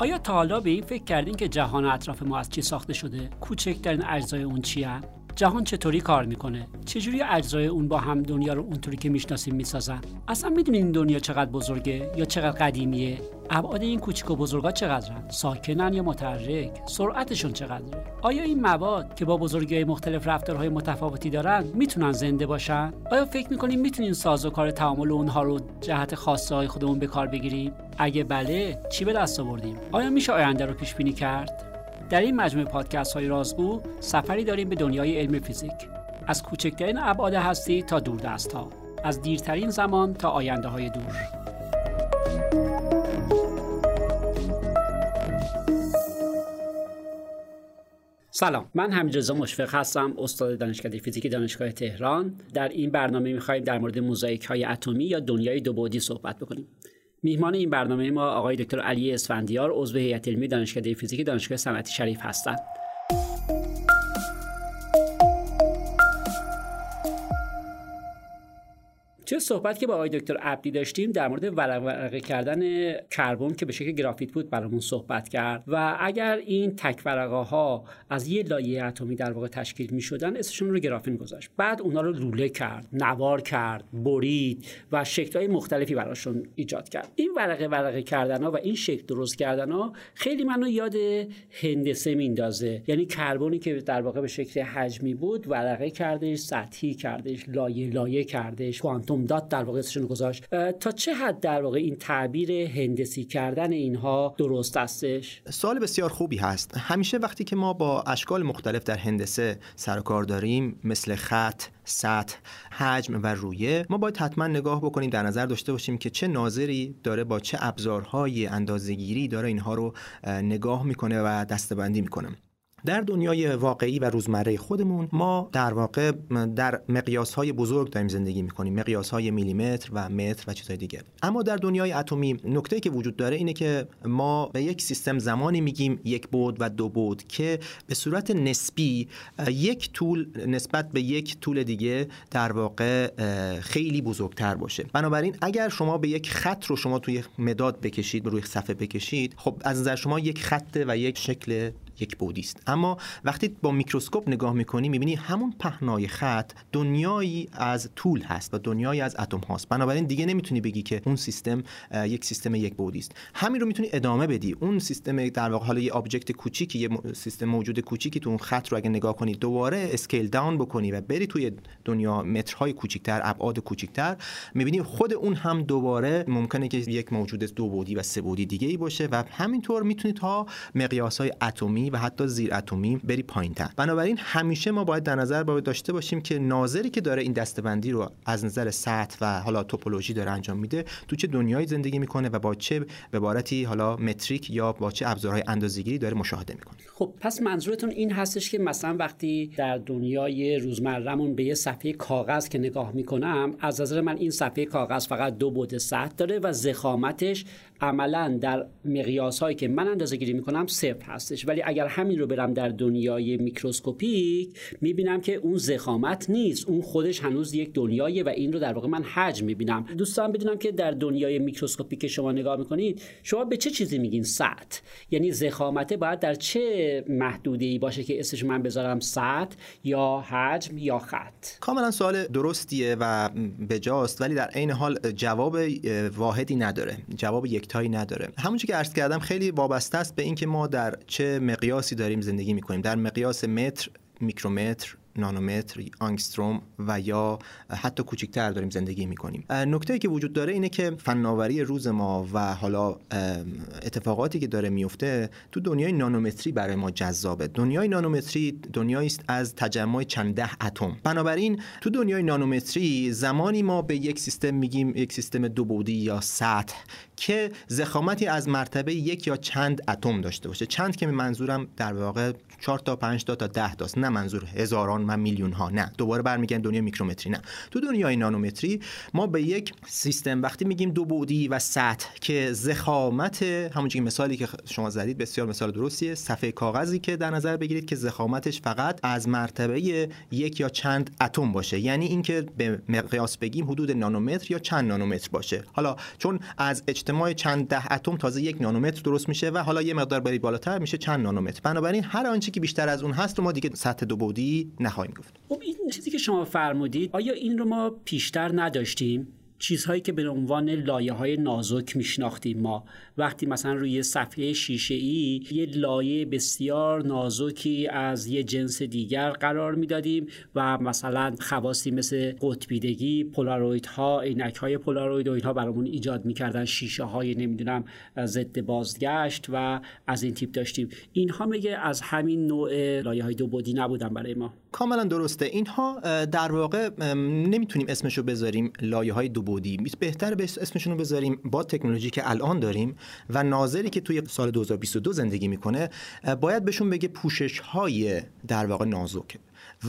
آیا تا حالا به این فکر کردین که جهان اطراف ما از چی ساخته شده؟ کوچکترین اجزای اون چی جهان چطوری کار می‌کنه؟ چجوری اجزای اون با هم دنیا رو اونطوری که می‌شناسیم می‌سازن؟ اصلا می‌دونین این دنیا چقدر بزرگه یا چقدر قدیمیه؟ ابعاد این کوچیک و بزرگا چقدرن؟ ساکنن یا متحرک؟ سرعتشون چقدره؟ آیا این مواد که با بزرگی های مختلف رفتارهای متفاوتی دارن می‌تونن زنده باشن؟ آیا فکر می‌کنیم می‌تونیم کار تعامل اونها رو جهت خاصه های خودمون به کار بگیریم؟ اگه بله چی به دست آوردیم؟ آیا میشه آینده رو پیش بینی کرد؟ در این مجموعه پادکست های رازگو سفری داریم به دنیای علم فیزیک. از کوچکترین ابعاد هستی تا دوردست ها از دیرترین زمان تا آینده های دور. سلام من حمید مشفق هستم استاد دانشکده فیزیک دانشگاه تهران. در این برنامه می‌خواهیم در مورد موزاییک های اتمی یا دنیای دو بعدی صحبت بکنیم. میهمان این برنامه ما آقای دکتر علی اسفندیار عضو هیئت علمی دانشکده فیزیک دانشگاه صنعتی شریف هستند. چه صحبت که با آقای دکتر عبدی داشتیم در مورد ورقه کردن کربن که به شکل گرافیت بود برامون صحبت کرد و اگر این تک ورقه ها از یه لایه اتمی در واقع تشکیل می شدن اسمشون رو گرافین گذاشت بعد اونا رو لوله کرد نوار کرد برید و شکل های مختلفی براشون ایجاد کرد. این ورقه ورقه کردن ها و این شکل درست کردن ها خیلی منو یاد هندسه میندازه یعنی کربنی که در واقع به شکل حجمی بود ورقه کردش سطحی کردش لایه لایه کردش کوانتوم داد در واقع اسمشون گذاشت. تا چه حد در واقع این تعبیر هندسی کردن اینها درست هستش سوال بسیار خوبی هست. همیشه وقتی که ما با اشکال مختلف در هندسه سر کار داریم مثل خط سطح حجم و رویه ما باید حتما نگاه بکنیم در نظر داشته باشیم که چه ناظری داره با چه ابزارهای اندازهگیری داره اینها رو نگاه می‌کنه و دستبندی می‌کنه. در دنیای واقعی و روزمره خودمون ما در واقع در مقیاس های بزرگ داریم زندگی می‌کنیم مقیاس های میلیمتر و متر و چیزهای دیگه. اما در دنیای اتمی نکته که وجود داره اینه که ما به یک سیستم زمانی میگیم یک بود و دو بود که به صورت نسبی یک طول نسبت به یک طول دیگه در واقع خیلی بزرگتر باشه. بنابراین اگر شما به یک خط رو شما توی مداد بکشید روی صفحه بکشید خب از نظر شما یک خط و یک شکل یک بعدی است اما وقتی با میکروسکوپ نگاه می‌کنی می‌بینی همون پهنای خط دنیایی از طول هست و دنیایی از اتم هاست. بنابراین دیگه نمی‌تونی بگی که اون سیستم یک سیستم یک بعدی است همین رو می‌تونی ادامه بدی. اون سیستم در واقع حالا یه object کوچیکی یه سیستم موجود کوچیکی تو اون خط رو اگه نگاه کنی دوباره اسکیل داون بکنی و بری توی دنیا مترهای کوچیکتر ابعاد کوچیکتر می‌بینی خود اون هم دوباره ممکنه که یک موجود دو بودی و سه بودی دیگه ای باشه و همینطور می‌تونی تا مقیاس های اتمی و حتی زیر اتمی بری پایین تر بنابراین همیشه ما باید در نظر باید داشته باشیم که ناظری که داره این دستبندی رو از نظر سطح و حالا توپولوژی داره انجام میده تو چه دنیایی زندگی می‌کنه و با چه به عبارتی حالا متریک یا با چه ابزارهای اندازه‌گیری داره مشاهده می‌کنه. خب پس منظورتون این هستش که مثلا وقتی در دنیای روزمرهمون به یه صفحه کاغذ که نگاه می‌کنم از نظر من این صفحه کاغذ فقط دو بعد سطح داره و ضخامتش عملا در مقیاس هایی که من اندازه گیری می‌کنم صفر هستش. ولی اگر همین رو برم در دنیای میکروسکوپیک می‌بینم که اون ضخامت نیست. اون خودش هنوز یک دنیایه و این رو در واقع من حجم می‌بینم. دوستان بدونم که در دنیای میکروسکوپیک شما نگاه می‌کنید شما به چه چیزی میگین سطح؟ یعنی زخامته باید در چه محدوده باشه که اسمش من بذارم سطح یا حجم یا خط؟ کاملا سوال درستیه و بجاست. ولی در عین حال جواب واحدی نداره. جواب یکتایی نداره. همونجوری که عرض کردم خیلی وابسته است به اینکه ما در چه مقیاسی داریم زندگی می‌کنیم. در مقیاس متر میکرومتر نانومتر آنگستروم و یا حتی کوچکتر داریم زندگی می‌کنیم. نکته که وجود داره اینه که فناوری روز ما و حالا اتفاقاتی که داره میفته تو دنیای نانومتری برای ما جذابه. دنیای نانومتری دنیایی است از تجمع چند ده اتم. بنابراین تو دنیای نانومتری زمانی ما به یک سیستم میگیم یک سیستم دو بودی یا سطح که زخامتی از مرتبه یک یا چند اتم داشته باشه. چند که منظورم در واقع 4 تا 5 تا تا 10 تاست. نه منظور هزاران و میلیون ها نه. دوباره برمیگردیم دنیای میکرومتری نه. تو دنیای نانومتری ما به یک سیستم وقتی میگیم دو بعدی و سطح که زخامت همونجوری مثالی که شما زدید بسیار مثال درستیه. صفحه کاغذی که در نظر بگیرید که زخامتش فقط از مرتبه یک یا چند اتم باشه. یعنی اینکه به مقیاس بگیم حدود نانومتر یا چند نانومتر باشه. حالا چون از اجتماع چند ده اتم تازه یک نانومتر درست میشه و حالا یه مقدار برید بالاتر میشه چند نانومتر. بنابراین هر آنچه که بیشتر از اون هست رو ما دیگه سطح دو بعدی نخواهیم گفت. خب این چیزی که شما فرمودید آیا این رو ما پیشتر نداشتیم؟ چیزهایی که به عنوان لایه های نازک میشناختیم ما. وقتی مثلا روی صفحه شیشه ای یه لایه بسیار نازکی از یه جنس دیگر قرار می‌دادیم و مثلا خواستی مثل قطبیدگی پولاروید ها عینک های پولاروید و اینها برامون ایجاد می‌کردن. شیشه های نمی‌دونم ضد بازگشت و از این تیپ داشتیم. اینها میگه از همین نوع لایه های دو بودی نبودن برای ما. کاملا درسته. اینها در واقع نمی‌تونیم اسمشو بذاریم لایه های دو بودی. بهتر به اسمشون رو بذاریم با تکنولوژی که الان داریم و ناظری که توی سال 2022 زندگی می‌کنه باید بهشون بگه پوشش های در واقع نازک.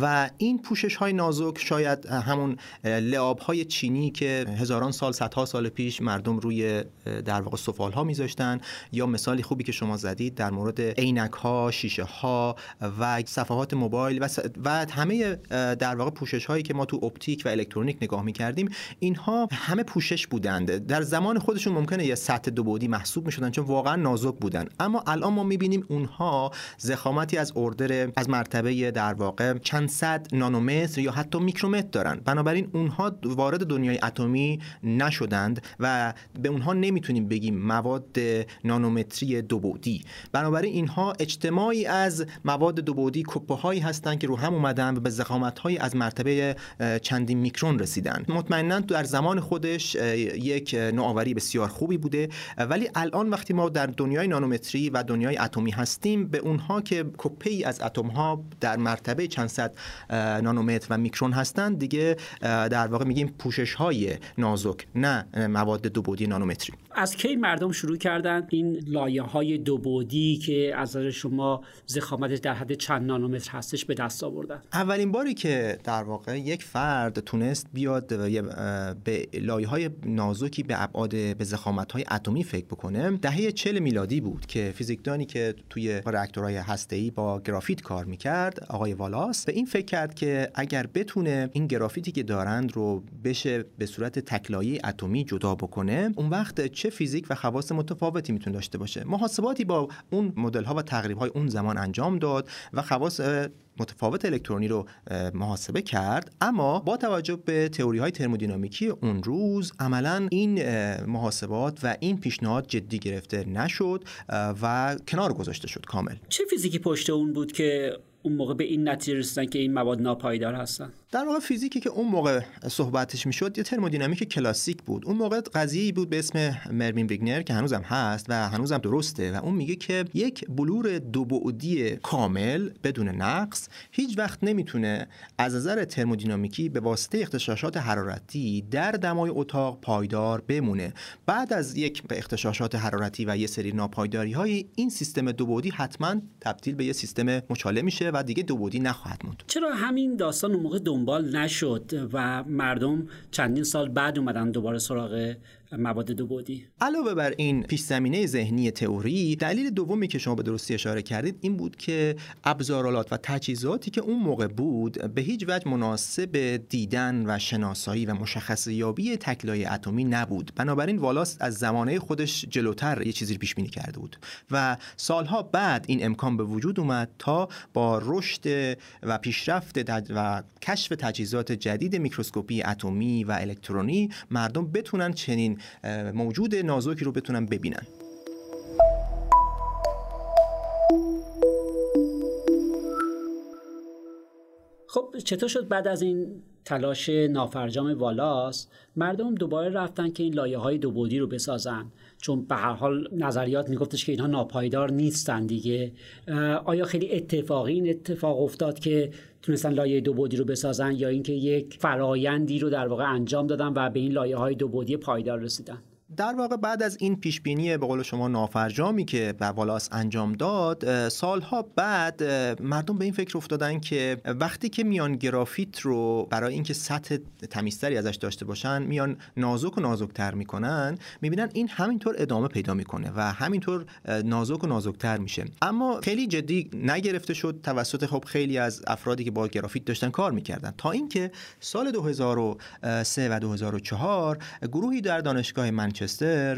و این پوشش های نازک شاید همون لعاب های چینی که هزاران سال صدها سال پیش مردم روی در واقع سفال ها میذاشتن یا مثالی خوبی که شما زدید در مورد عینک ها شیشه ها و صفحات موبایل و, و همه در واقع پوشش هایی که ما تو اپتیک و الکترونیک نگاه می‌کردیم اینها همه پوشش بودند. در زمان خودشون ممکنه یه سطح دو بعدی محسوب می‌شدن چون واقعا نازک بودن. اما الان ما می‌بینیم اونها زخامتی از اردر از مرتبه در واقع چند صد نانومتر یا حتی میکرومتر دارن بنابراین اونها وارد دنیای اتمی نشدند و به اونها نمی‌تونیم بگیم مواد نانومتری دو بعدی بنابراین اینها اجتماعی از مواد دو بعدی هایی هستند که رو هم اومدن و به زخامت های از مرتبه چندین میکرون رسیدن. مطمئنا در زمان خودش یک نوآوری بسیار خوبی بوده. ولی الان وقتی ما در دنیای نانومتری و دنیای اتمی هستیم به اونها که کپه از اتم ها در مرتبه چند نانومتر و میکرون هستند دیگه در واقع میگیم پوشش های نازک نه مواد دو بعدی نانومتری. از کی مردم شروع کردن؟ این لایه های دو بعدی که از نظر شما زخامتش در حد چند نانومتر هستش به دست آوردن. اولین باری که در واقع یک فرد تونست بیاد به لایه های نازکی به ابعاد به زخامت های اتمی فکر بکنه دهه 40 میلادی بود که فیزیکدانی که توی راکتورهای هسته‌ای با گرافیت کار می‌کرد آقای والاس به این فکر کرد که اگر بتونه این گرافیتی که دارند رو بشه به صورت تکلایه اتمی جدا بکنه اون وقت چه فیزیک و خواص متفاوتی می‌تونه داشته باشه؟ محاسباتی با اون مدل ها و تقریب های اون زمان انجام داد و خواص متفاوت الکترونی رو محاسبه کرد. اما با توجه به تئوری های ترمودینامیکی اون روز عملا این محاسبات و این پیشنهاد جدی گرفته نشد و کنار گذاشته شد کامل. چه فیزیکی پشت اون بود که اون موقع به این نتیجه رسیدن که این مواد ناپایدار هستن؟ در واقع فیزیکی که اون موقع صحبتش می‌شد یه ترمودینامیک کلاسیک بود. اون موقع قضیه بود به اسم مرمین بیگنر که هنوزم هست و هنوزم درسته و اون میگه که یک بلور دو بعدی کامل بدون نقص هیچ وقت نمی‌تونه از نظر ترمودینامیکی به واسطه اختشاشات حرارتی در دمای اتاق پایدار بمونه. بعد از یک اختشاشات حرارتی و یه سری ناپایداری های این سیستم دو بعدی حتما تبدیل به یه سیستم مچاله میشه و دیگه دو بعدی نخواهد موند. چرا همین داستان اون موقع دنبال نشد و مردم چندین سال بعد اومدن دوباره سراغ مواد دو بودی. علاوه بر این پیش زمینه ذهنی تئوری دلیل دومی که شما به درستی اشاره کردید این بود که ابزارالات و تجهیزاتی که اون موقع بود به هیچ وجه مناسب دیدن و شناسایی و مشخص یابی تکلای اتمی نبود. بنابراین والاس از زمانه خودش جلوتر یه چیزی پیش بینی کرده بود و سالها بعد این امکان به وجود اومد تا با رشد و پیشرفت و کشف تجهیزات جدید میکروسکوپی اتمی و الکترونی مردم بتونن چنین موجود نازکی رو بتونن ببینن. خب چطور شد بعد از این تلاش نافرجام والاس مردم دوباره رفتن که این لایه های دو بودی رو بسازن؟ چون به هر حال نظریات میگفتش که اینها ناپایدار نیستن دیگه. آیا خیلی اتفاقی این اتفاق افتاد که تونستن لایه دو بودی رو بسازن یا اینکه یک فرایندی رو در واقع انجام دادن و به این لایه های دو بودی پایدار رسیدن؟ در واقع بعد از این پیش بینی به قول شما نافرجامی که والاس انجام داد سالها بعد مردم به این فکر افتادن که وقتی که میان گرافیت رو برای اینکه سطح تمیزتری ازش داشته باشن میان نازک و نازکتر می‌کنن می‌بینن این همینطور ادامه پیدا می‌کنه و همینطور نازک و نازکتر میشه. اما خیلی جدی نگرفته شد توسط خب خیلی از افرادی که با گرافیت داشتن کار می‌کردن. تا اینکه سال 2003 و 2004 گروهی در دانشگاه منچستر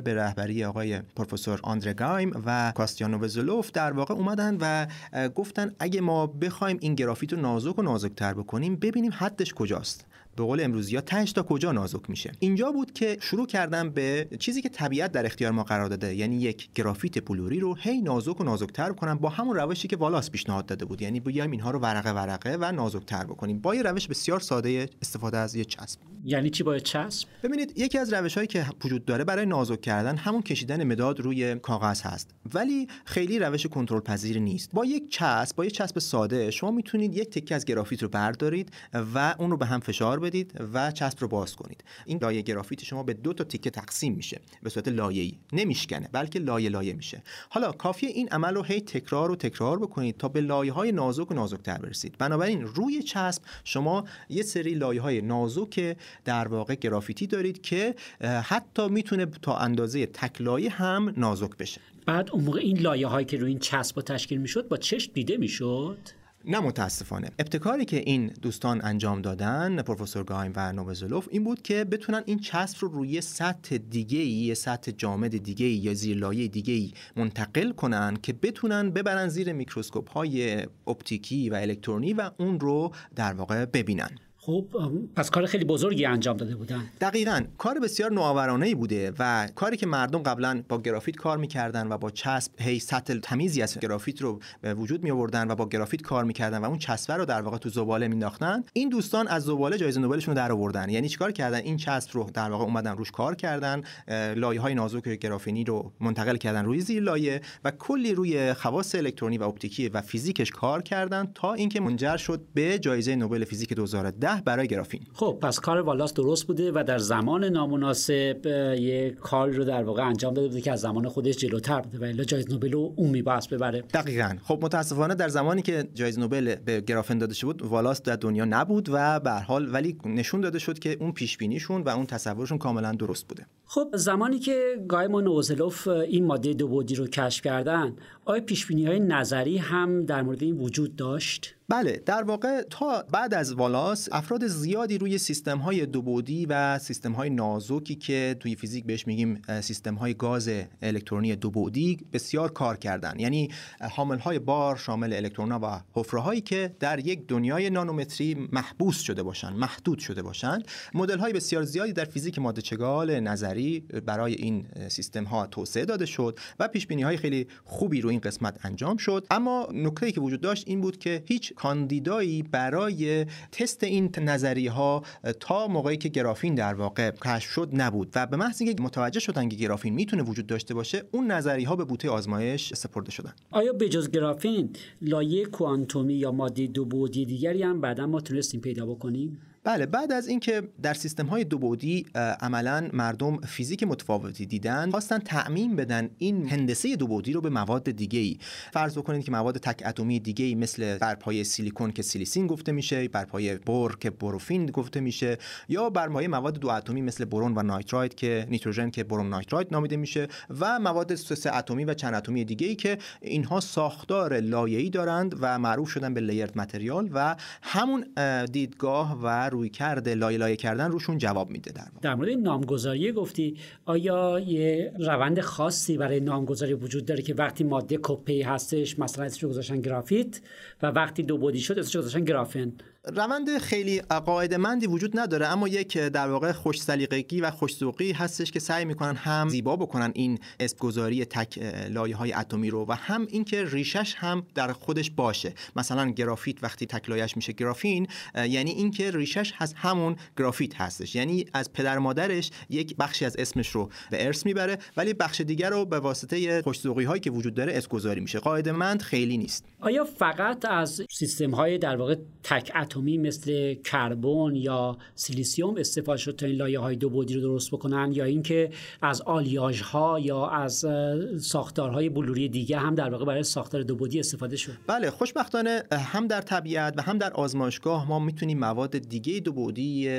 به رهبری آقای پروفسور آندره گایم و کاستیانو وزلوف در واقع اومدن و گفتن اگه ما بخوایم این گرافیت رو نازک و نازکتر بکنیم ببینیم حدش کجاست. به قول امروزی ها تنش تا کجا نازک میشه. اینجا بود که شروع کردم به چیزی که طبیعت در اختیار ما قرار داده یعنی یک گرافیت بلوری رو هی نازک و نازکتر کنم با همون روشی که والاس پیشنهاد داده بود. یعنی بیایم اینها رو ورقه ورقه و نازکتر بکنیم با یه روش بسیار ساده استفاده از یه چسب. یعنی چی با چسب؟ ببینید یکی از روش هایی که وجود داره برای نازک کردن همون کشیدن مداد روی کاغذ هست. ولی خیلی روش کنترل پذیر نیست. با یک چسب با یک چسب ساده شما می‌تونید یک تکه از گرافیت رو بردارید و اون رو به هم فشار بدید و چسب رو باز کنید. این لایه گرافیت شما به دو تا تیکه تقسیم میشه. به صورت لایه‌ای. نمیشکنه بلکه لایه لایه میشه. حالا کافیه این عمل رو هی تکرار و تکرار بکنید تا به لایه های نازک و نازکتر برسید. بنابراین روی چسب شما یه سری لایه های نازک در واقع گرافیتی دارید که حتی می‌تونه تا اندازه تک لایه هم نازک بشه. بعد اون موقع این لایه هایی که روی این چسب تشکیل می‌شد با چشم دیده می‌شد؟ نه متاسفانه. ابتکاری که این دوستان انجام دادن پروفسور گایم و نووسلوف این بود که بتونن این چسب رو روی سطح دیگه ای سطح جامد دیگه ای یا زیر لایه دیگه ای منتقل کنن که بتونن ببرن زیر میکروسکوپ های اپتیکی و الکترونی و اون رو در واقع ببینن. خب پس کار خیلی بزرگی انجام داده بودن. دقیقا. کار بسیار نوآورانه ای بوده و کاری که مردم قبلا با گرافیت کار می‌کردن و با چسب هی سطح تمیزی از گرافیت رو به وجود می آوردن و با گرافیت کار می‌کردن و اون چسبه رو در واقع تو زباله مینداختن این دوستان از زباله جایزه نوبلشون رو در آوردن. یعنی چیکار کردن؟ این چسب رو در واقع اومدن روش کار کردن لایه های نازک گرافینی رو منتقل کردن روی زیر لایه و کلی روی خواص الکترونی و اپتیکی و فیزیکش کار کردن تا اینکه منجر شد به جایزه نوبل فیزیک 2010 برای گرافین. خب پس کار والاس درست بوده و در زمان نامناسب یه کاری رو در واقع انجام داده بوده که از زمان خودش جلوتر بوده و الا جایزه نوبل رو اون میباس ببره. دقیقا. خب متاسفانه در زمانی که جایزه نوبل به گرافین داده شد والاس در دنیا نبود و به حال ولی نشون داده شد که اون پیش بینیشون و اون تصورشون کاملا درست بوده. خب زمانی که گایمون اوزلوف این ماده دو بعدی رو کشف کردن آیا پیش های نظری هم در مورد این وجود داشت؟ بله در واقع تا بعد از والاس افراد زیادی روی سیستم های دوبودی و سیستم های نازکی که توی فیزیک بهش میگیم سیستم های گاز الکترونی دوبودی بسیار کار کردن. یعنی حامل های بار شامل الکترون و حفره هایی که در یک دنیای نانومتری محبوس شده باشند محدود شده باشند مدل های بسیار زیادی در فیزیک ماده چگال نظری برای این سیستم ها توسعه داده شد و پیش بینی های خیلی خوبی رو این قسمت انجام شد. اما نکته که وجود داشت این بود که هیچ کاندیدایی برای تست این نظریه ها تا موقعی که گرافین در واقع کشف شد نبود. و به محض اینکه متوجه شدن که گرافین می‌تونه وجود داشته باشه اون نظریه ها به بوته آزمایش سپرده شدن. آیا به جز گرافین لایه کوانتومی یا ماده دو بعدی دیگری هم بعدا ما تونستیم پیدا بکنیم؟ بله بعد از اینکه در سیستم های دو بعدی عملا مردم فیزیک متفاوتی دیدن خواستن تعمین بدن این هندسه دو بعدی رو به مواد دیگه ای فرض بکنید که مواد تک اتمی دیگه ای مثل بر پایه سیلیکون که سیلیسین گفته میشه بر پایه بور که بروفین گفته میشه یا بر پایه مواد دو اتمی مثل برون و نایتراید که نیتروژن که برون نایتراید نامیده میشه و مواد سه اتمی و چند اتمی دیگه ای که اینها ساختار لایه‌ای دارند و معروف شدن به لیرد متریال و همون دیدگاه و رویکرده لایه لایه کردن روشون جواب میده در در مورد نامگذاری گفتی آیا یه روند خاصی برای نامگذاری وجود داره که وقتی ماده کپی هستش مثلا اسمش گذاشتن گرافیت و وقتی دو بعدی شد اسمش گذاشتن گرافن؟ روندمندی خیلی وجود نداره اما یک در واقع خوش سلیقگی و خوش هستش که سعی می‌کنن هم زیبا بکنن این اسمگذاری تک لایه های اتمی رو و هم اینکه ریشش هم در خودش باشه. مثلا گرافیت وقتی تک لایهش میشه گرافن یعنی اینکه ریشش هست همون گرافیت هستش. یعنی از پدر مادرش یک بخشی از اسمش رو به ارث می‌بره ولی بخش دیگر رو به واسطه خوش هایی که وجود داره اسمگذاری میشه. مند خیلی نیست. آیا فقط از سیستم های در واقع تک اتمی مثل کربن یا سیلیسیوم استفاده شد تا این لایه های دو بعدی رو درست بکنن یا اینکه از آلیاژ ها یا از ساختارهای بلوری دیگه هم در واقع برای ساختار دو بعدی استفاده شد. بله خوشبختانه هم در طبیعت و هم در آزمایشگاه ما می‌تونیم مواد دیگه دو بعدی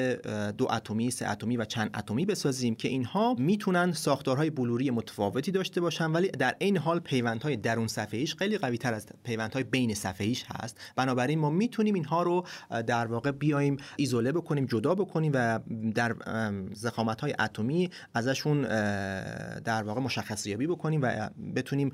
دو اتمی سه اتمی و چند اتمی بسازیم که اینها می‌تونن ساختارهای بلوری متفاوتی داشته باشن ولی در این حال پیوندهای درون صفحه خیلی قوی تر از پیوندهای بین صفحه هست. بنابراین ما می‌تونیم اینها رو در واقع بیایم ایزوله بکنیم جدا بکنیم و در زخامت های اتمی ازشون در واقع مشخص یابی بکنیم و بتونیم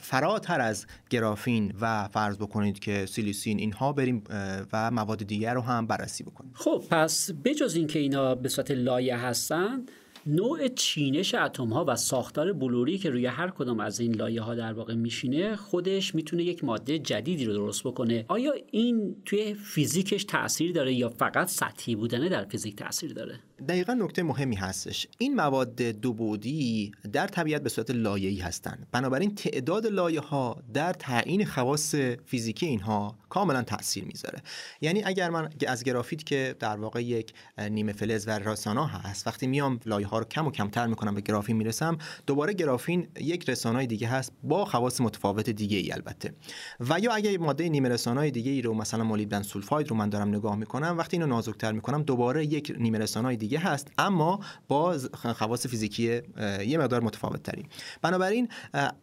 فراتر از گرافین و فرض بکنید که سیلیسین اینها بریم و مواد دیگر رو هم بررسی بکنیم. خب پس بجز اینکه اینا به صورت لایه هستن نوع چینش اتم ها و ساختار بلوری که روی هر کدام از این لایه ها در واقع میشینه خودش می‌تونه یک ماده جدیدی رو درست بکنه. آیا این توی فیزیکش تاثیر داره یا فقط سطحی بودنه در فیزیک تاثیر داره؟ دقیقا نکته مهمی هستش. این مواد دو بودی در طبیعت به صورت لایه‌ای هستند بنابراین تعداد لایه ها در تعیین خواص فیزیکی اینها کاملا تاثیر می‌ذاره. یعنی اگر من از گرافیت که در واقع یک نیمه فلز و رسانا هست وقتی میام لایه ها رو کم و کمتر می‌کنم به گرافین می‌رسم دوباره گرافین یک رسانای دیگه هست با خواص متفاوت دیگه ای البته. و یا اگر ماده نیمه رسانای دیگه ای رو مثلا مولیبدن سولفاید رو من دارم نگاه می‌کنم وقتی اینو نازکتر می‌کنم دوباره یک نیمه رسانای دیگه هست اما با خواص فیزیکی یه مقدار متفاوت تری بنابراین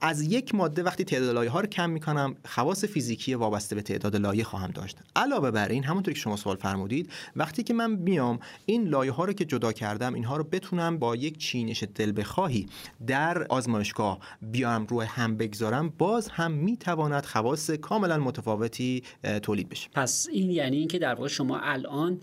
از یک ماده وقتی تعداد لایه ها رو کم می‌کنم خواص فیزیکی وابسته به تعداد لایه خواهم داشت. علاوه بر این همونطور که شما سوال فرمودید وقتی که من میام این لایه ها رو که جدا کردم اینها رو بتونم با یک چینش دل بخواهی در آزمایشگاه بیام روی هم بگذارم باز هم می‌تواند خواص کاملا متفاوتی تولید بشه. پس این یعنی اینکه در واقع شما الان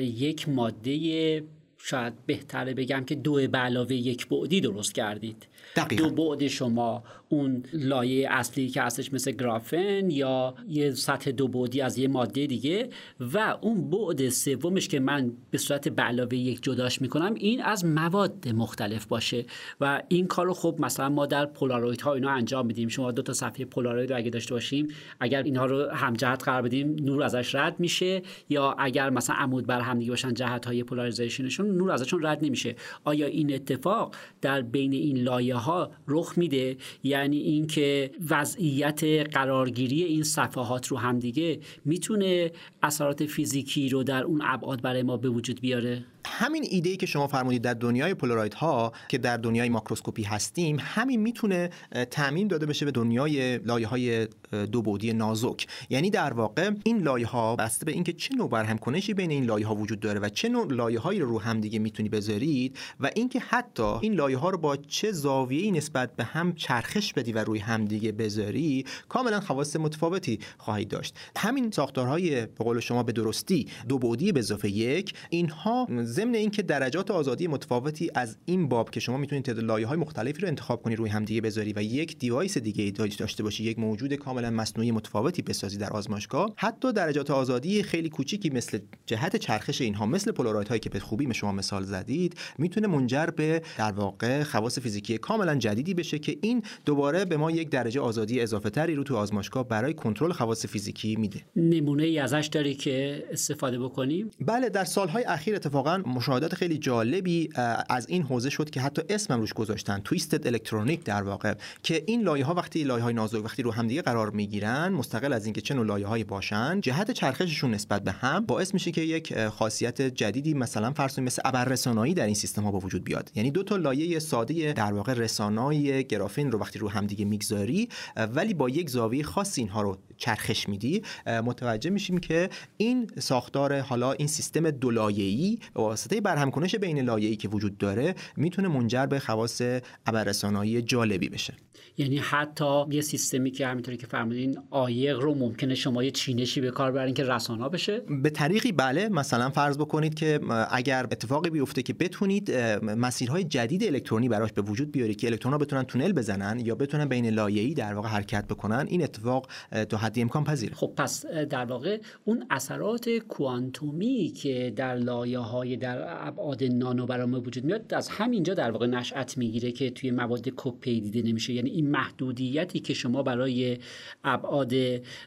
یک ماده شاید بهتره بگم که دو به علاوه یک بعدی درست کردید. دقیقا. دو بعد شما اون لایه اصلی که هستش مثل گرافن یا یه سطح دو بعدی از یه ماده دیگه و اون بعد سومش که من به صورت علاوه یک جداش می‌کنم این از مواد مختلف باشه و این کار رو خب مثلا ما در پولاروید ها اینا انجام میدیم. شما دو تا صفحه پولاروید رو اگه داشته باشیم اگر اینها رو همجهت قرار بدیم نور ازش رد میشه. یا اگر مثلا عمود بر هم دیگه باشن جهت های پولاریزیشنشون نور ازشون رد نمیشه. آیا این اتفاق در بین این لایه ها رخ میده یعنی اینکه وضعیت قرارگیری این صفحات رو همدیگه می‌تونه اثرات فیزیکی رو در اون ابعاد برای ما به وجود بیاره؟ همین ایده ای که شما فرمودید در دنیای پولاروید ها که در دنیای ماکروسکوپی هستیم همین می‌تونه تعمین داده بشه به دنیای لایه های دو بعدی نازک. یعنی در واقع این لایه ها بسته به اینکه چه نوع برهم کنشی بین این لایه ها وجود داره و چه نوع لایه هایی رو رو هم دیگه می‌تونی بذارید و اینکه حتی این لایه ها رو با چه زاویه‌ای نسبت به هم چرخش بدی و روی هم دیگه بذاری کاملا خواص متفاوتی خواهید داشت. همین ساختارهای به قول شما به درستی دو بعدی به اضافه یک اینها ضمن اینکه درجات آزادی متفاوتی از این باب که شما می‌تونید تعداد لایه های مختلفی رو انتخاب کنی روی هم دیگه بذاری و یک دیوایس دیگه داشته باشی یک موجود کاملا مصنوعی متفاوتی بسازی در آزمایشگاه حتی درجات آزادی خیلی کوچیکی مثل جهت چرخش اینها مثل پولاروید هایی که به خوبی به شما مثال زدید می‌تونه منجر به در واقع خواص فیزیکی کاملا جدیدی بشه که این دوباره به ما یک درجه آزادی اضافه تری رو تو آزمایشگاه برای کنترل خواص فیزیکی میده. نمونه ای ازش داری که استفاده بکنیم بله در سالهای اخیر اتفاقا مشاهدات خیلی جالبی از این حوزه شد که حتی اسمم روش گذاشتن تویستد الکترونیک در واقع که این لایه ها وقتی لایه های نازک وقتی رو همدیگه قرار می‌گیرن مستقل از اینکه چه نوع لایه هایی باشن جهت چرخششون نسبت به هم باعث میشه که یک خاصیت جدیدی مثلا فرض مثل ابررسانایی در این سیستم ها به وجود بیاد. یعنی دو تا لایه ساده در واقع رسانای گرافین رو وقتی رو همدیگه می‌گذاری ولی با یک زاویه خاص اینها رو چرخش میدی متوجه میشیم که این ساختار حالا این سیستم دو لایه‌ای به واسطه برهم بین لایه‌ای که وجود داره می‌تونه منجر به خواص ابررسانایی جالبی بشه. یعنی حتی یه سیستمی که همینطوری که فرمودین عایق رو ممکنه شما یه چینشی به کار برین که رسانا بشه؟ به طریقی بله مثلا فرض بکنید که اگر اتفاقی بیفته که بتونید مسیرهای جدید الکترونی براش به وجود بیارید که الکترون‌ها بتونن تونل بزنن یا بتونن بین لایه‌ای در واقع حرکت بکنن این اتفاق تا حدی امکان پذیره خب پس در واقع اون اثرات کوانتومی که در لایه های در ابعاد نانو برای ما وجود میاد از همینجا در واقع نشأت می‌گیره که توی مواد کپی دیده نمیشه. یعنی این محدودیتی که شما برای ابعاد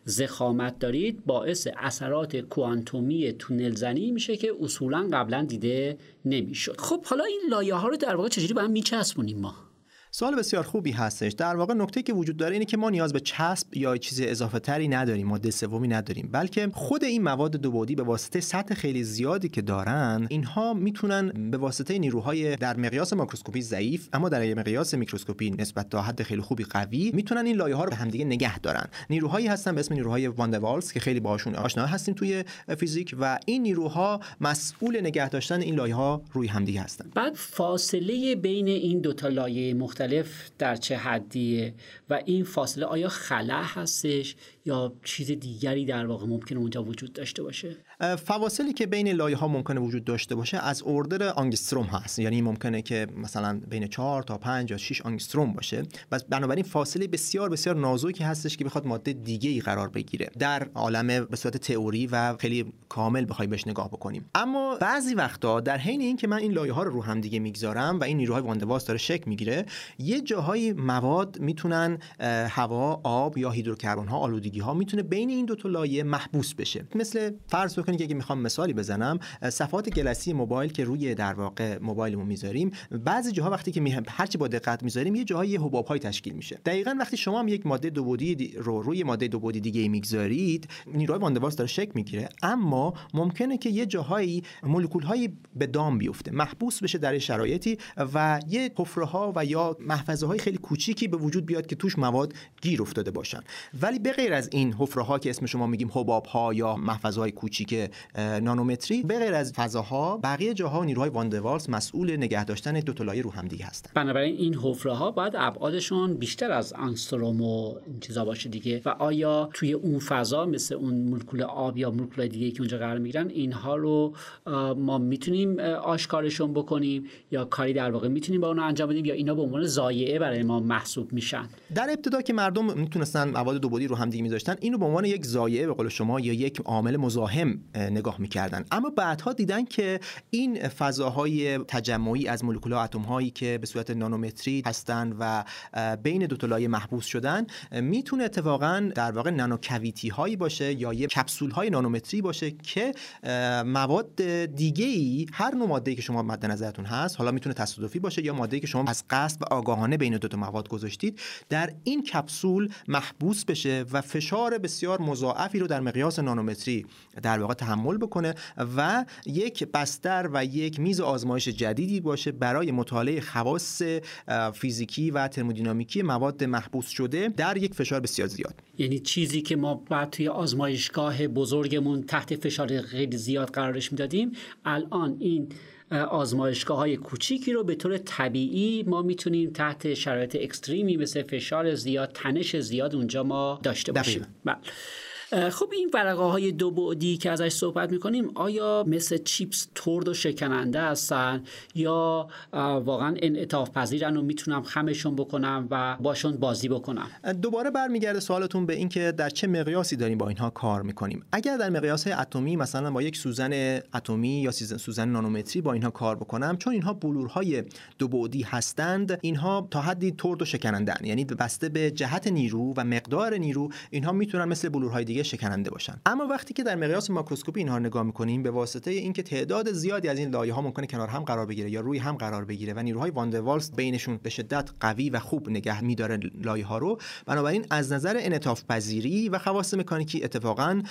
زخامت دارید باعث اثرات کوانتومی تونل زنی میشه که اصولا قبلا دیده نمی‌شد. خب حالا این لایه ها رو در واقع چجوری با هم میچسبونیم ما؟ سوال بسیار خوبی هستش. در واقع نکته که وجود داره اینه که ما نیاز به چسب یا چیز اضافه تری نداریم ماده سومی نداریم بلکه خود این مواد دو بعدی به واسطه سطح خیلی زیادی که دارن اینها می‌تونن به واسطه نیروهای در مقیاس ماکروسکوپی ضعیف اما در مقیاس میکروسکوپی نسبت تا حد خیلی خوبی قوی می‌تونن این لایه ها رو به همدیگه نگه دارن. نیروهایی هستن به اسم نیروهای واندروالس که خیلی باهاشون آشنا هستیم توی فیزیک و این نیروها مسئول نگه داشتن این لایه ها روی همدیگه هستن. بعد فاصله بین این دو تا لایه مختلف در چه حدیه و این فاصله آیا خلا هستش یا چیز دیگری در واقع ممکنه اونجا وجود داشته باشه؟ فواصلی که بین لایه ها ممکنه وجود داشته باشه از اردر آنگستروم هست. یعنی ممکنه که مثلا بین 4 تا 5 یا 6 آنگستروم باشه. و بنابراین فاصله بسیار بسیار نازکی هستش که بخواد ماده دیگه ای قرار بگیره. در عالم به صورت تئوری و خیلی کامل بخوای بهش نگاه بکنیم. اما بعضی وقتا در حین اینکه من این لایه ها رو رو هم دیگه می‌گذارم و این نیروهای واندواس داره شک می‌گیره یه جاهای مواد می‌تونن هوا آب یا هیدروکربن ها آلودگی ها می‌تونه بین این دو تا لایه محبوس بشه. مثل فرض بکنید که اگه می‌خوام مثالی بزنم صفحات گلسی موبایل که روی در واقع موبایلمون می‌ذاریم بعضی جاها وقتی که می... هرچی با دقت می‌ذاریم یه جاهای حباب های تشکیل میشه. دقیقا وقتی شما هم یک ماده دو بعدی رو روی ماده دو بعدی دیگه می‌گذارید نیروی واندواس داره شک می‌گیره. اما ممکنه که یه جاهایی مولکول هایی به دام بیفته محبوس بشه در شرایطی و یه حفره ها و یا محفظه های خیلی کوچیکی به وجود بیاد که توش مواد گیر افتاده باشن. ولی به غیر از این حفره ها که اسم شما میگیم حباب ها یا محفظه های کوچیک نانومتری به غیر از فضاها بقیه جاها نیروهای واندوالز مسئول نگه داشتن دو تلایه رو هم دیگه هستن. بنابراین این حفره ها باید ابعادشون بیشتر از آنگستروم و این چیزا باشه دیگه. و آیا توی اون فضا مثل اون مولکول آب یا مولکول دیگه که اونجا قرار می‌گیرن اینها رو ما می‌تونیم آشکارشون بکنیم یا کاری در واقع می‌تونیم با اون انجام بدیم یا اینا به عنوان ضایعه برای ما محسوب میشن؟ در ابتدا که مردم می‌تونستن مواد دو بعدی رو هم دیگه میذاشتن اینو به عنوان یک ضایعه به قول شما یا یک عامل مزاحم نگاه می‌کردن. اما بعدها دیدن که این فضاهای تجمعی از مولکول ها اتم هایی که به صورت نانومتری هستند و بین دو لایه محبوس شدن می‌تونه اتفاقا در واقع نانو کویتی هایی باشه یا یه کپسول های نانومتری باشه که مواد دیگه ای هر نوع ماده که شما مد نظرتون هست حالا می‌تونه تصادفی باشه یا ماده که شما از قصد و آگاهانه بین دو تا مواد گذاشتید در این کپسول محبوس بشه و فشار بسیار مضاعفی رو در مقیاس نانومتری در واقع تحمل بکنه و یک بستر و یک میز آزمایش جدیدی باشه برای مطالعه خواص فیزیکی و ترمودینامیکی مواد محبوس شده در یک فشار بسیار زیاد. یعنی چیزی که ما بعد توی آزمایشگاه بزرگمون تحت فشار خیلی زیاد قرارش می‌دادیم الان این آزمایشگاه های کوچیکی رو به طور طبیعی ما می‌تونیم تحت شرایط اکستریمی مثل فشار زیاد تنش زیاد اونجا ما داشته باشیم. بله. خب این ورقه های دو بعدی که ازش صحبت می‌کنیم آیا مثل چیپس ترد و شکننده هستن یا واقعا انعطاف پذیرن و می‌تونم خمشون بکنم و باشون بازی بکنم؟ دوباره برمیگرده سوالتون به اینکه در چه مقیاسی داریم با اینها کار می‌کنیم. اگر در مقیاس اتمی مثلا با یک سوزن اتمی یا سوزن نانومتری با اینها کار بکنم چون اینها بلورهای دو بعدی هستند اینها تا حدی ترد و شکننده یعنی بسته به جهت نیرو و مقدار نیرو اینها می‌تونن مثل بلورهای شکننده باشن. اما وقتی که در مقیاس ماکروسکوپی اینها رو نگاه می‌کنیم به واسطه اینکه تعداد زیادی از این لایه ها ممکنه کنار هم قرار بگیره یا روی هم قرار بگیره و نیروهای واندروالس بینشون به شدت قوی و خوب نگه میداره لایه ها رو بنابراین از نظر انعطاف پذیری و خواص مکانیکی اتفاقا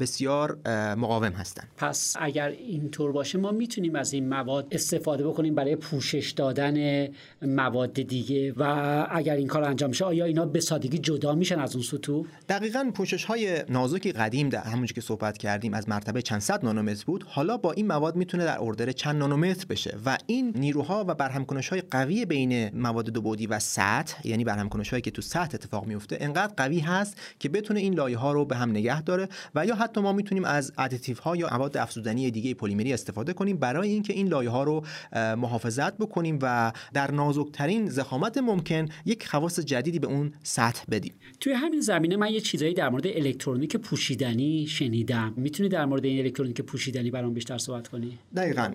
بسیار مقاوم هستند پس اگر اینطور باشه ما می‌تونیم از این مواد استفاده بکنیم برای پوشش دادن مواد دیگه و اگر این کار انجام شه آیا اینا به سادگی جدا میشن از اون سطوح؟ دقیقاً پوشش های نازکی قدیم در همونجوری که صحبت کردیم از مرتبه چند صد نانومتر بود حالا با این مواد می‌تونه در اردر چند نانومتر بشه و این نیروها و برهمکنش های قوی بین مواد دو بعدی و سطح یعنی برهمکنش هایی که تو سطح اتفاق میفته انقدر قوی هست که بتونه این لایه ها رو به هم نگه داره و یا حتی ما می‌تونیم از additive ها یا مواد افزودنی دیگه پلیمری استفاده کنیم برای اینکه این لایه ها رو محافظت بکنیم و در نازکترین ضخامت ممکن یک خواص جدیدی به اون سطح بدیم. توی همین زمینه من یه چیزایی در مورد الکترونیک پوشیدنی شنیدم. می‌تونی در مورد این الکترونیک پوشیدنی برام بیشتر صحبت کنی؟ دقیقا.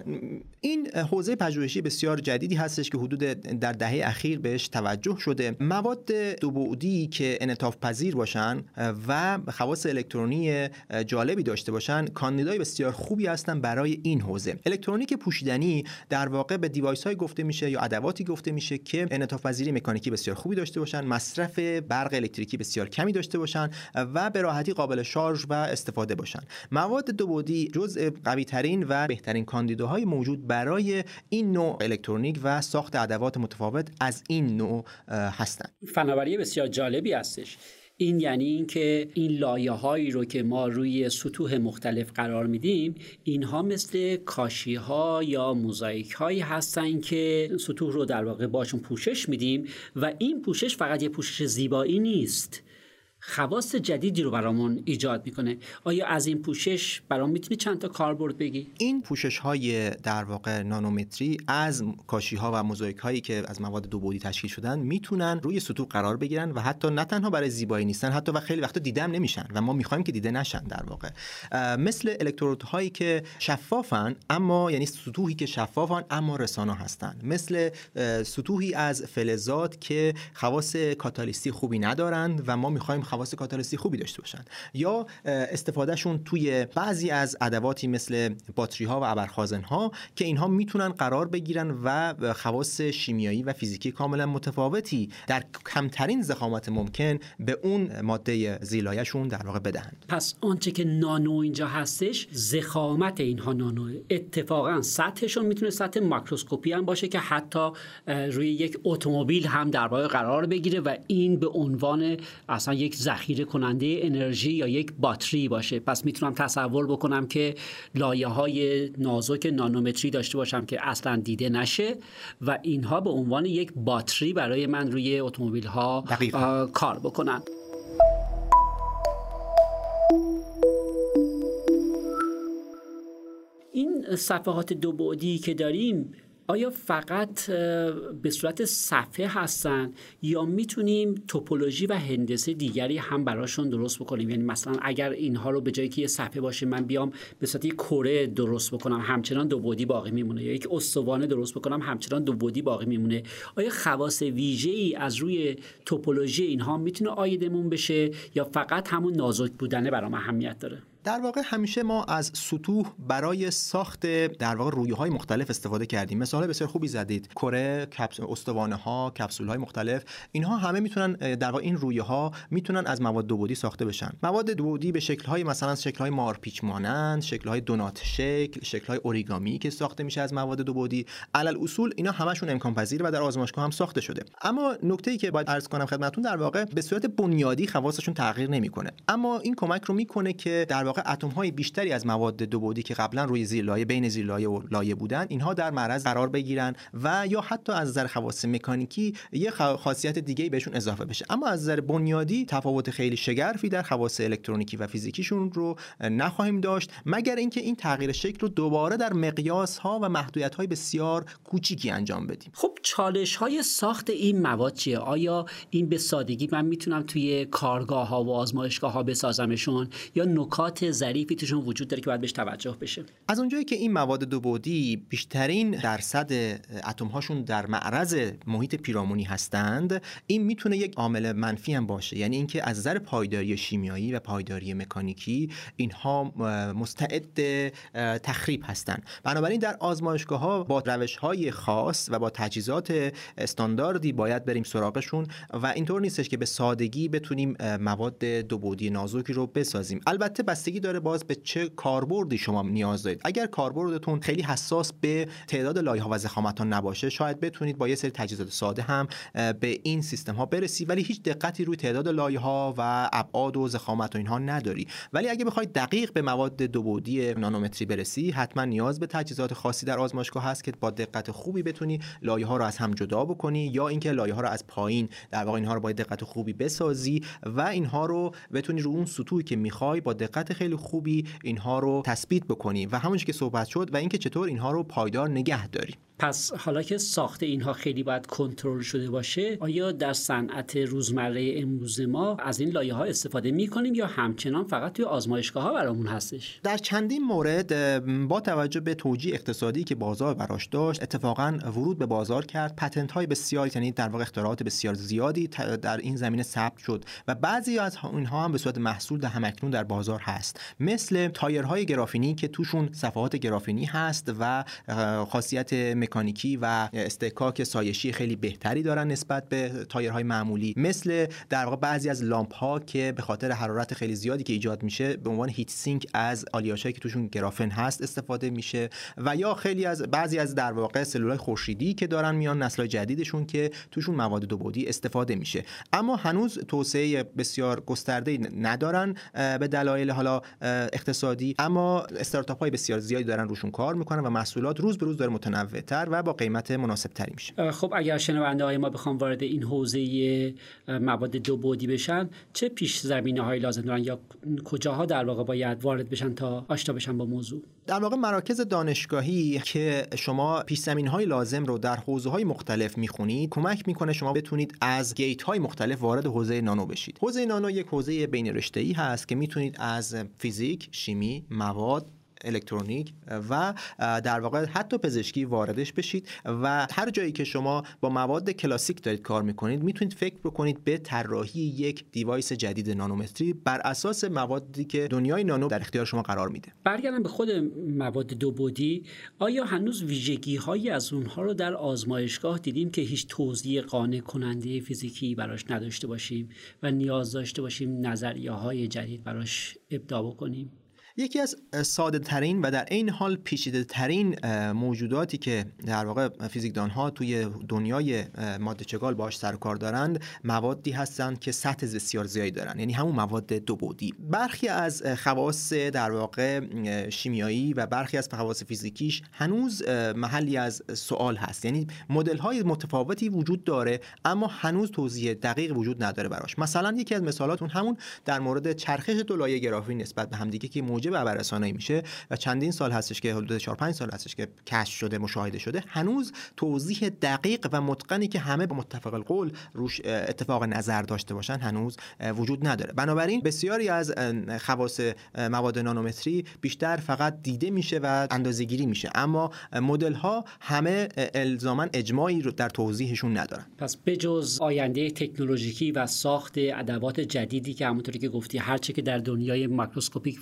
این حوزه پژوهشی بسیار جدیدی هستش که حدود در دهه اخیر بهش توجه شده. مواد دو بعدی که انعطاف پذیر باشن و خواص الکترونی جالبی داشته باشن کاندیدای بسیار خوبی هستن برای این حوزه. الکترونیک پوشیدنی در واقع به device های گفته میشه یا ادواتی گفته میشه که انعطاف پذیری مکانیکی بسیار خوبی داشته باشن مصرف برق الکتریکی بسیار کمی داشته باشن و به راحتی قابل شارژ و استفاده باشن. مواد دو بعدی جزء قوی ترین و بهترین کاندیداهای موجود برای این نوع الکترونیک و ساخت ادوات متفاوت از این نوع هستند فناوری بسیار جالبی هستش. این یعنی اینکه این لایه هایی رو که ما روی سطوح مختلف قرار میدیم اینها مثل کاشی ها یا موزاییک هایی هستن که سطوح رو در واقع باشون پوشش میدیم و این پوشش فقط یه پوشش زیبایی نیست. خواص جدیدی رو برامون ایجاد می‌کنه. آیا از این پوشش برام می‌تونی چند تا کاربرد بگی؟ این پوشش های در واقع نانومتری از کاشی ها و موزاییک هایی که از مواد دو بعدی تشکیل شدن می‌تونن روی سطوح قرار بگیرن و حتی نه تنها برای زیبایی نیستن حتی و خیلی وقتا دیده هم نمیشن و ما می‌خوایم که دیده نشن در واقع. مثل الکترود هایی که شفافن اما یعنی سطوحی که شفافن اما رسانا هستن. مثل سطوحی از فلزات که خواص کاتالیستی خوبی ندارند و ما می‌خوایم خواص کاتالیسی خوبی داشته باشن. یا استفادهشون توی بعضی از ادواتی مثل باتری ها و ابرخازن ها که اینها می‌تونن قرار بگیرن و خواص شیمیایی و فیزیکی کاملا متفاوتی در کمترین زخامت ممکن به اون ماده زیلایشون در واقع بدهند. پس آنچه که نانو اینجا هستش زخامت اینها نانو. اتفاقا سطحشون می‌تونه سطح ماکروسکوپی هم باشه که حتی روی یک اتومبیل هم در واقع قرار بگیره و این به عنوان اصلا یک ذخیره کننده انرژی یا یک باتری باشه. پس می‌تونم تصور بکنم که لایه های نازک نانومتری داشته باشم که اصلا دیده نشه و اینها به عنوان یک باتری برای من روی اتومبیل ها کار بکنن. این صفحات دو بعدی که داریم آیا فقط به صورت صفحه هستن یا می‌تونیم توپولوژی و هندسه دیگری هم براشون درست بکنیم؟ یعنی مثلا اگر اینها رو به جایی که یه صفحه باشه من بیام به صورت یک کره درست بکنم همچنان دو بعدی باقی میمونه. یا یک استوانه درست بکنم همچنان دو بعدی باقی میمونه. آیا خواص ویژه ای از روی توپولوژی اینها می‌تونه آیدمون بشه یا فقط همون نازک بودنه برام اهمیت داره؟ در واقع همیشه ما از سطوح برای ساخت در واقع رویه های مختلف استفاده کردیم. مثال بسیار خوبی زدید. کره استوانه ها کپسول های مختلف. اینها همه می‌تونن در واقع این رویه ها می‌تونن از مواد دو بعدی ساخته بشن. مواد دو بعدی به شکل های مثلا شکل های مارپیچ مانند شکل های دونات شکل شکل های اوریگامی که ساخته میشه از مواد دو بعدی علل اصول اینا همشون امکان پذیر و در آزمایشگاه هم ساخته شده. اما نکته ای که باید عرض کنم خدمتتون در واقع به صورت بنیادی خواصشون تغییر نمی‌کنه. اما این کمک رو می‌کنه که در واقع اتم های بیشتری از مواد دو بعدی که قبلا روی زیرلایه بین زیرلایه و لایه بودن اینها در معرض قرار بگیرن و یا حتی از نظر خواص مکانیکی یه خاصیت دیگه بهشون اضافه بشه. اما از نظر بنیادی تفاوت خیلی شگرفی در خواص الکترونیکی و فیزیکیشون رو نخواهیم داشت مگر اینکه این تغییر شکل رو دوباره در مقیاس ها و محدودیت های بسیار کوچیکی انجام بدیم. خب چالش های ساخت این مواد چیه؟ آیا این به سادگی من می‌تونم توی کارگاه ها و آزمایشگاه ها بسازمشون؟ یا نکات ظریفی توشون وجود داره که باید بهش توجه بشه. از اونجایی که این مواد دو بعدی بیشترین درصد اتم هاشون در معرض محیط پیرامونی هستند این می‌تونه یک عامل منفی هم باشه. یعنی اینکه از نظر پایداری شیمیایی و پایداری مکانیکی اینها مستعد تخریب هستند. بنابراین در آزمایشگاه ها با روش های خاص و با تجهیزات استانداردی باید بریم سراغشون و اینطور نیستش که به سادگی بتونیم مواد دو بعدی نازکی رو بسازیم. البته بستگی داره باز به چه کاربردی شما نیاز دارید. اگر کاربردتون خیلی حساس به تعداد لایه ها و زخامت ها نباشه شاید بتونید با یه سری تجهیزات ساده هم به این سیستم ها برسی ولی هیچ دقتی روی تعداد لایه ها و ابعاد و زخامت و اینها نداری. ولی اگه بخواید دقیق به مواد دو بعدی نانومتری برسی حتما نیاز به تجهیزات خاصی در آزمایشگاه هست که با دقت خوبی بتونی لایه ها رو از هم جدا بکنی یا اینکه لایه ها رو از پایین در واقع اینها رو با دقت خوبی بسازی و اینها رو بتونی رو اون سطوحی که می‌خوای با دقت خیلی خوبی اینها رو تثبیت بکنی و همونش که صحبت شد و اینکه چطور اینها رو پایدار نگه داری پس حالا که ساخت اینها خیلی باید کنترل شده باشه آیا در صنعت روزمره امروز ما از این لایه ها استفاده می کنیم یا همچنان فقط توی آزمایشگاه ها برامون هستش؟ در چندین مورد با توجه به توجیه اقتصادی که بازار براش داشت اتفاقا ورود به بازار کرد. پتنت های بسیار یعنی در واقع اختراعات بسیار زیادی در این زمینه ثبت شد و بعضی از اینها هم به صورت محصول در همکنون در بازار هست. مثل تایرهای گرافینی که توشون صفحات گرافینی هست و خاصیت مکانیکی و اصطکاک سایشی خیلی بهتری دارن نسبت به تایرهای معمولی. مثل در واقع بعضی از لامپ ها که به خاطر حرارت خیلی زیادی که ایجاد میشه به عنوان heat sink از آلیاژایی که توشون گرافن هست استفاده میشه. و یا خیلی از بعضی از در واقع سلولای خورشیدی که دارن میان نسل جدیدشون که توشون مواد دو بعدی استفاده میشه. اما هنوز توسعه بسیار گسترده ندارن به دلایل حالا اقتصادی. اما استارتاپ های بسیار زیادی دارن روشون کار می‌کنن و محصولات روز به روز داره متنوعتر و با قیمت مناسب تری میشه خب اگر شنونده های ما بخوام وارد این حوزه مواد دو بعدی بشن چه پیش زمینه های لازم دارن یا کجاها در واقع باید وارد بشن تا آشنا بشن با موضوع؟ در واقع مراکز دانشگاهی که شما پیش زمین های لازم رو در حوزه های مختلف می‌خونید کمک می‌کنه شما بتونید از گیت های مختلف وارد حوزه نانو بشید. حوزه نانو یک حوزه بین رشته ای هست که می‌تونید از فیزیک شیمی مواد الکترونیک و در واقع حتی پزشکی واردش بشید و هر جایی که شما با مواد کلاسیک دارید کار می‌کنید می‌تونید فکر بکنید به طراحی یک دیوایس جدید نانومتری بر اساس موادی که دنیای نانو در اختیار شما قرار میده. برگردم به خود مواد دو بودی. آیا هنوز ویژگی هایی از اونها رو در آزمایشگاه دیدیم که هیچ توضیح قانع کننده فیزیکی براش نداشته باشیم و نیاز داشته باشیم نظریه های جدید براش ابداع بکنیم؟ یکی از ساده ترین و در این حال پیچیده ترین موجوداتی که در واقع فیزیکدان ها توی دنیای ماده چگال باش سر کار دارند موادی هستند که سطح بسیار زیادی دارن. یعنی همون مواد دو بودی. برخی از خواص در واقع شیمیایی و برخی از خواص فیزیکیش هنوز محلی از سوال هست. یعنی مدل های متفاوتی وجود داره اما هنوز توضیح دقیق وجود نداره براش. مثلا یکی از مثالات اون همون در مورد چرخش دو لایه نسبت به همدیگه که موجب موجب خبررسانی میشه و چندین سال هستش که حدود 4 5 سال هستش که کشف شده مشاهده شده. هنوز توضیح دقیق و متقنی که همه به متفق القول روش اتفاق نظر داشته باشن هنوز وجود نداره. بنابراین بسیاری از خواص مواد نانومتری بیشتر فقط دیده میشه و اندازه‌گیری میشه. اما مدل ها همه الزاما اجماعی رو در توضیحشون ندارن. پس بجز آینده تکنولوژیکی و ساخت ادوات جدیدی که همونطوری که گفتی هرچه که در دنیای ماکروسکوپیک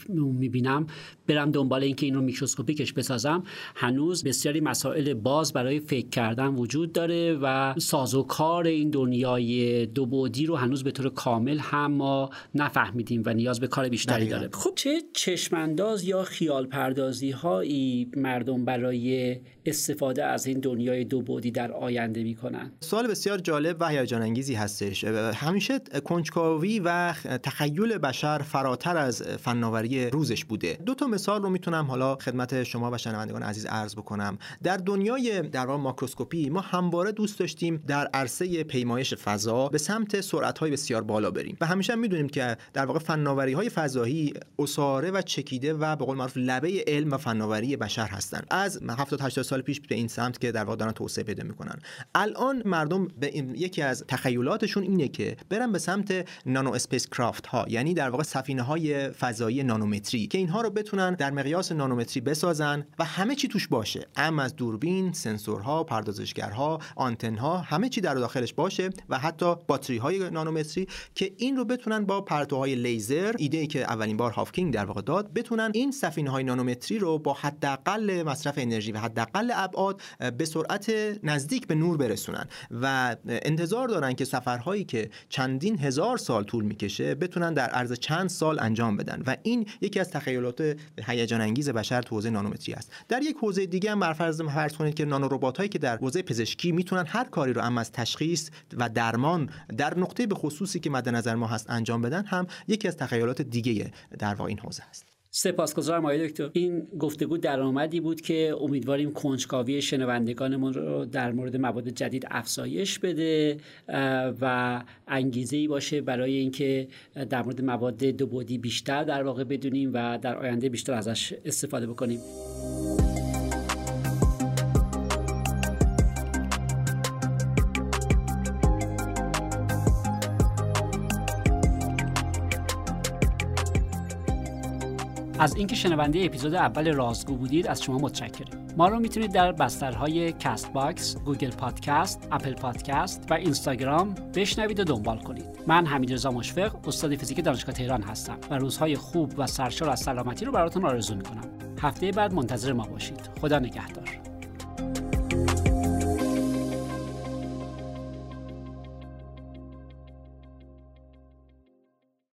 می‌بینم برم دنبال اینکه این رو میکروسکوپیکش بسازم. هنوز بسیاری مسائل باز برای فکر کردن وجود داره و سازوکار این دنیای دو بعدی رو هنوز به طور کامل هم ما نفهمیدیم و نیاز به کار بیشتری داره. خب چه چشمانداز یا خیال پردازی هایی مردم برای استفاده از این دنیای دو بعدی در آینده می‌کنن سوال بسیار جالب و هیجان انگیزی هستش. همیشه کنجکاوی و تخیل بشر فراتر از فناوری روزش بوده. دو تا مثال رو می‌تونم حالا خدمت شما و شنوندگان عزیز عرض بکنم. در دنیای در واقع ماکروسکوپی ما همواره دوست داشتیم در عرصه پیمایش فضا به سمت سرعت های بسیار بالا بریم. و همیشه هم می‌دونیم که در واقع فناوری های فضایی اساره و چکیده و به قول معروف لبه علم و فناوری بشر هستند. از 70 80 سال پیش به این سمت که در واقع دارن توسعه پیدا می‌کنن. الان مردم به این یکی از تخیلاتشون اینه که برن به سمت nano spacecraft ها یعنی در واقع سفینه های فضایی نانومتری که اینها رو بتونن در مقیاس نانومتری بسازن و همه چی توش باشه. ام از دوربین سنسورها پردازشگرها آنتنها همه چی در داخلش باشه و حتی باتری های نانومتری که این رو بتونن با پرتوهای لیزر ایده ای که اولین بار هاوکینگ در واقع داد بتونن این سفینه های نانومتری رو با حداقل مصرف انرژی و حداقل ابعاد به سرعت نزدیک به نور برسونن و انتظار دارن که سفرهایی که چندین هزار سال طول می‌کشه بتونن در عرض چند سال انجام بدن و این یکی از تخیلات هیجان انگیز بشر تو حوزه نانومتری است. در یک حوزه دیگه هم برفرض فرض کنید که نانو ربات هایی که در حوزه پزشکی می‌تونن هر کاری رو هم از تشخیص و درمان در نقطه به خصوصی که مد نظر ما هست انجام بدن هم یکی از تخیلات دیگه در واقع این حوزه است. سپاسگزارم آقای دکتر. این گفتگو درآمدی بود که امیدواریم کنجکاوی شنوندگانمون رو در مورد مواد جدید افزایش بده و انگیزه ای باشه برای اینکه در مورد مواد دو بعدی بیشتر در واقع بدونیم و در آینده بیشتر ازش استفاده بکنیم. از اینکه شنونده اپیزود اول رازگو بودید از شما متشکرم ما رو می‌تونید در بسترهای Castbox، Google Podcast، Apple Podcast و اینستاگرام بشنوید و دنبال کنید. من حمیدرضا مشفق، استاد فیزیک دانشگاه تهران هستم و روزهای خوب و سرشار از سلامتی رو براتون آرزو می‌کنم. هفته بعد منتظر ما باشید. خدا نگهدار.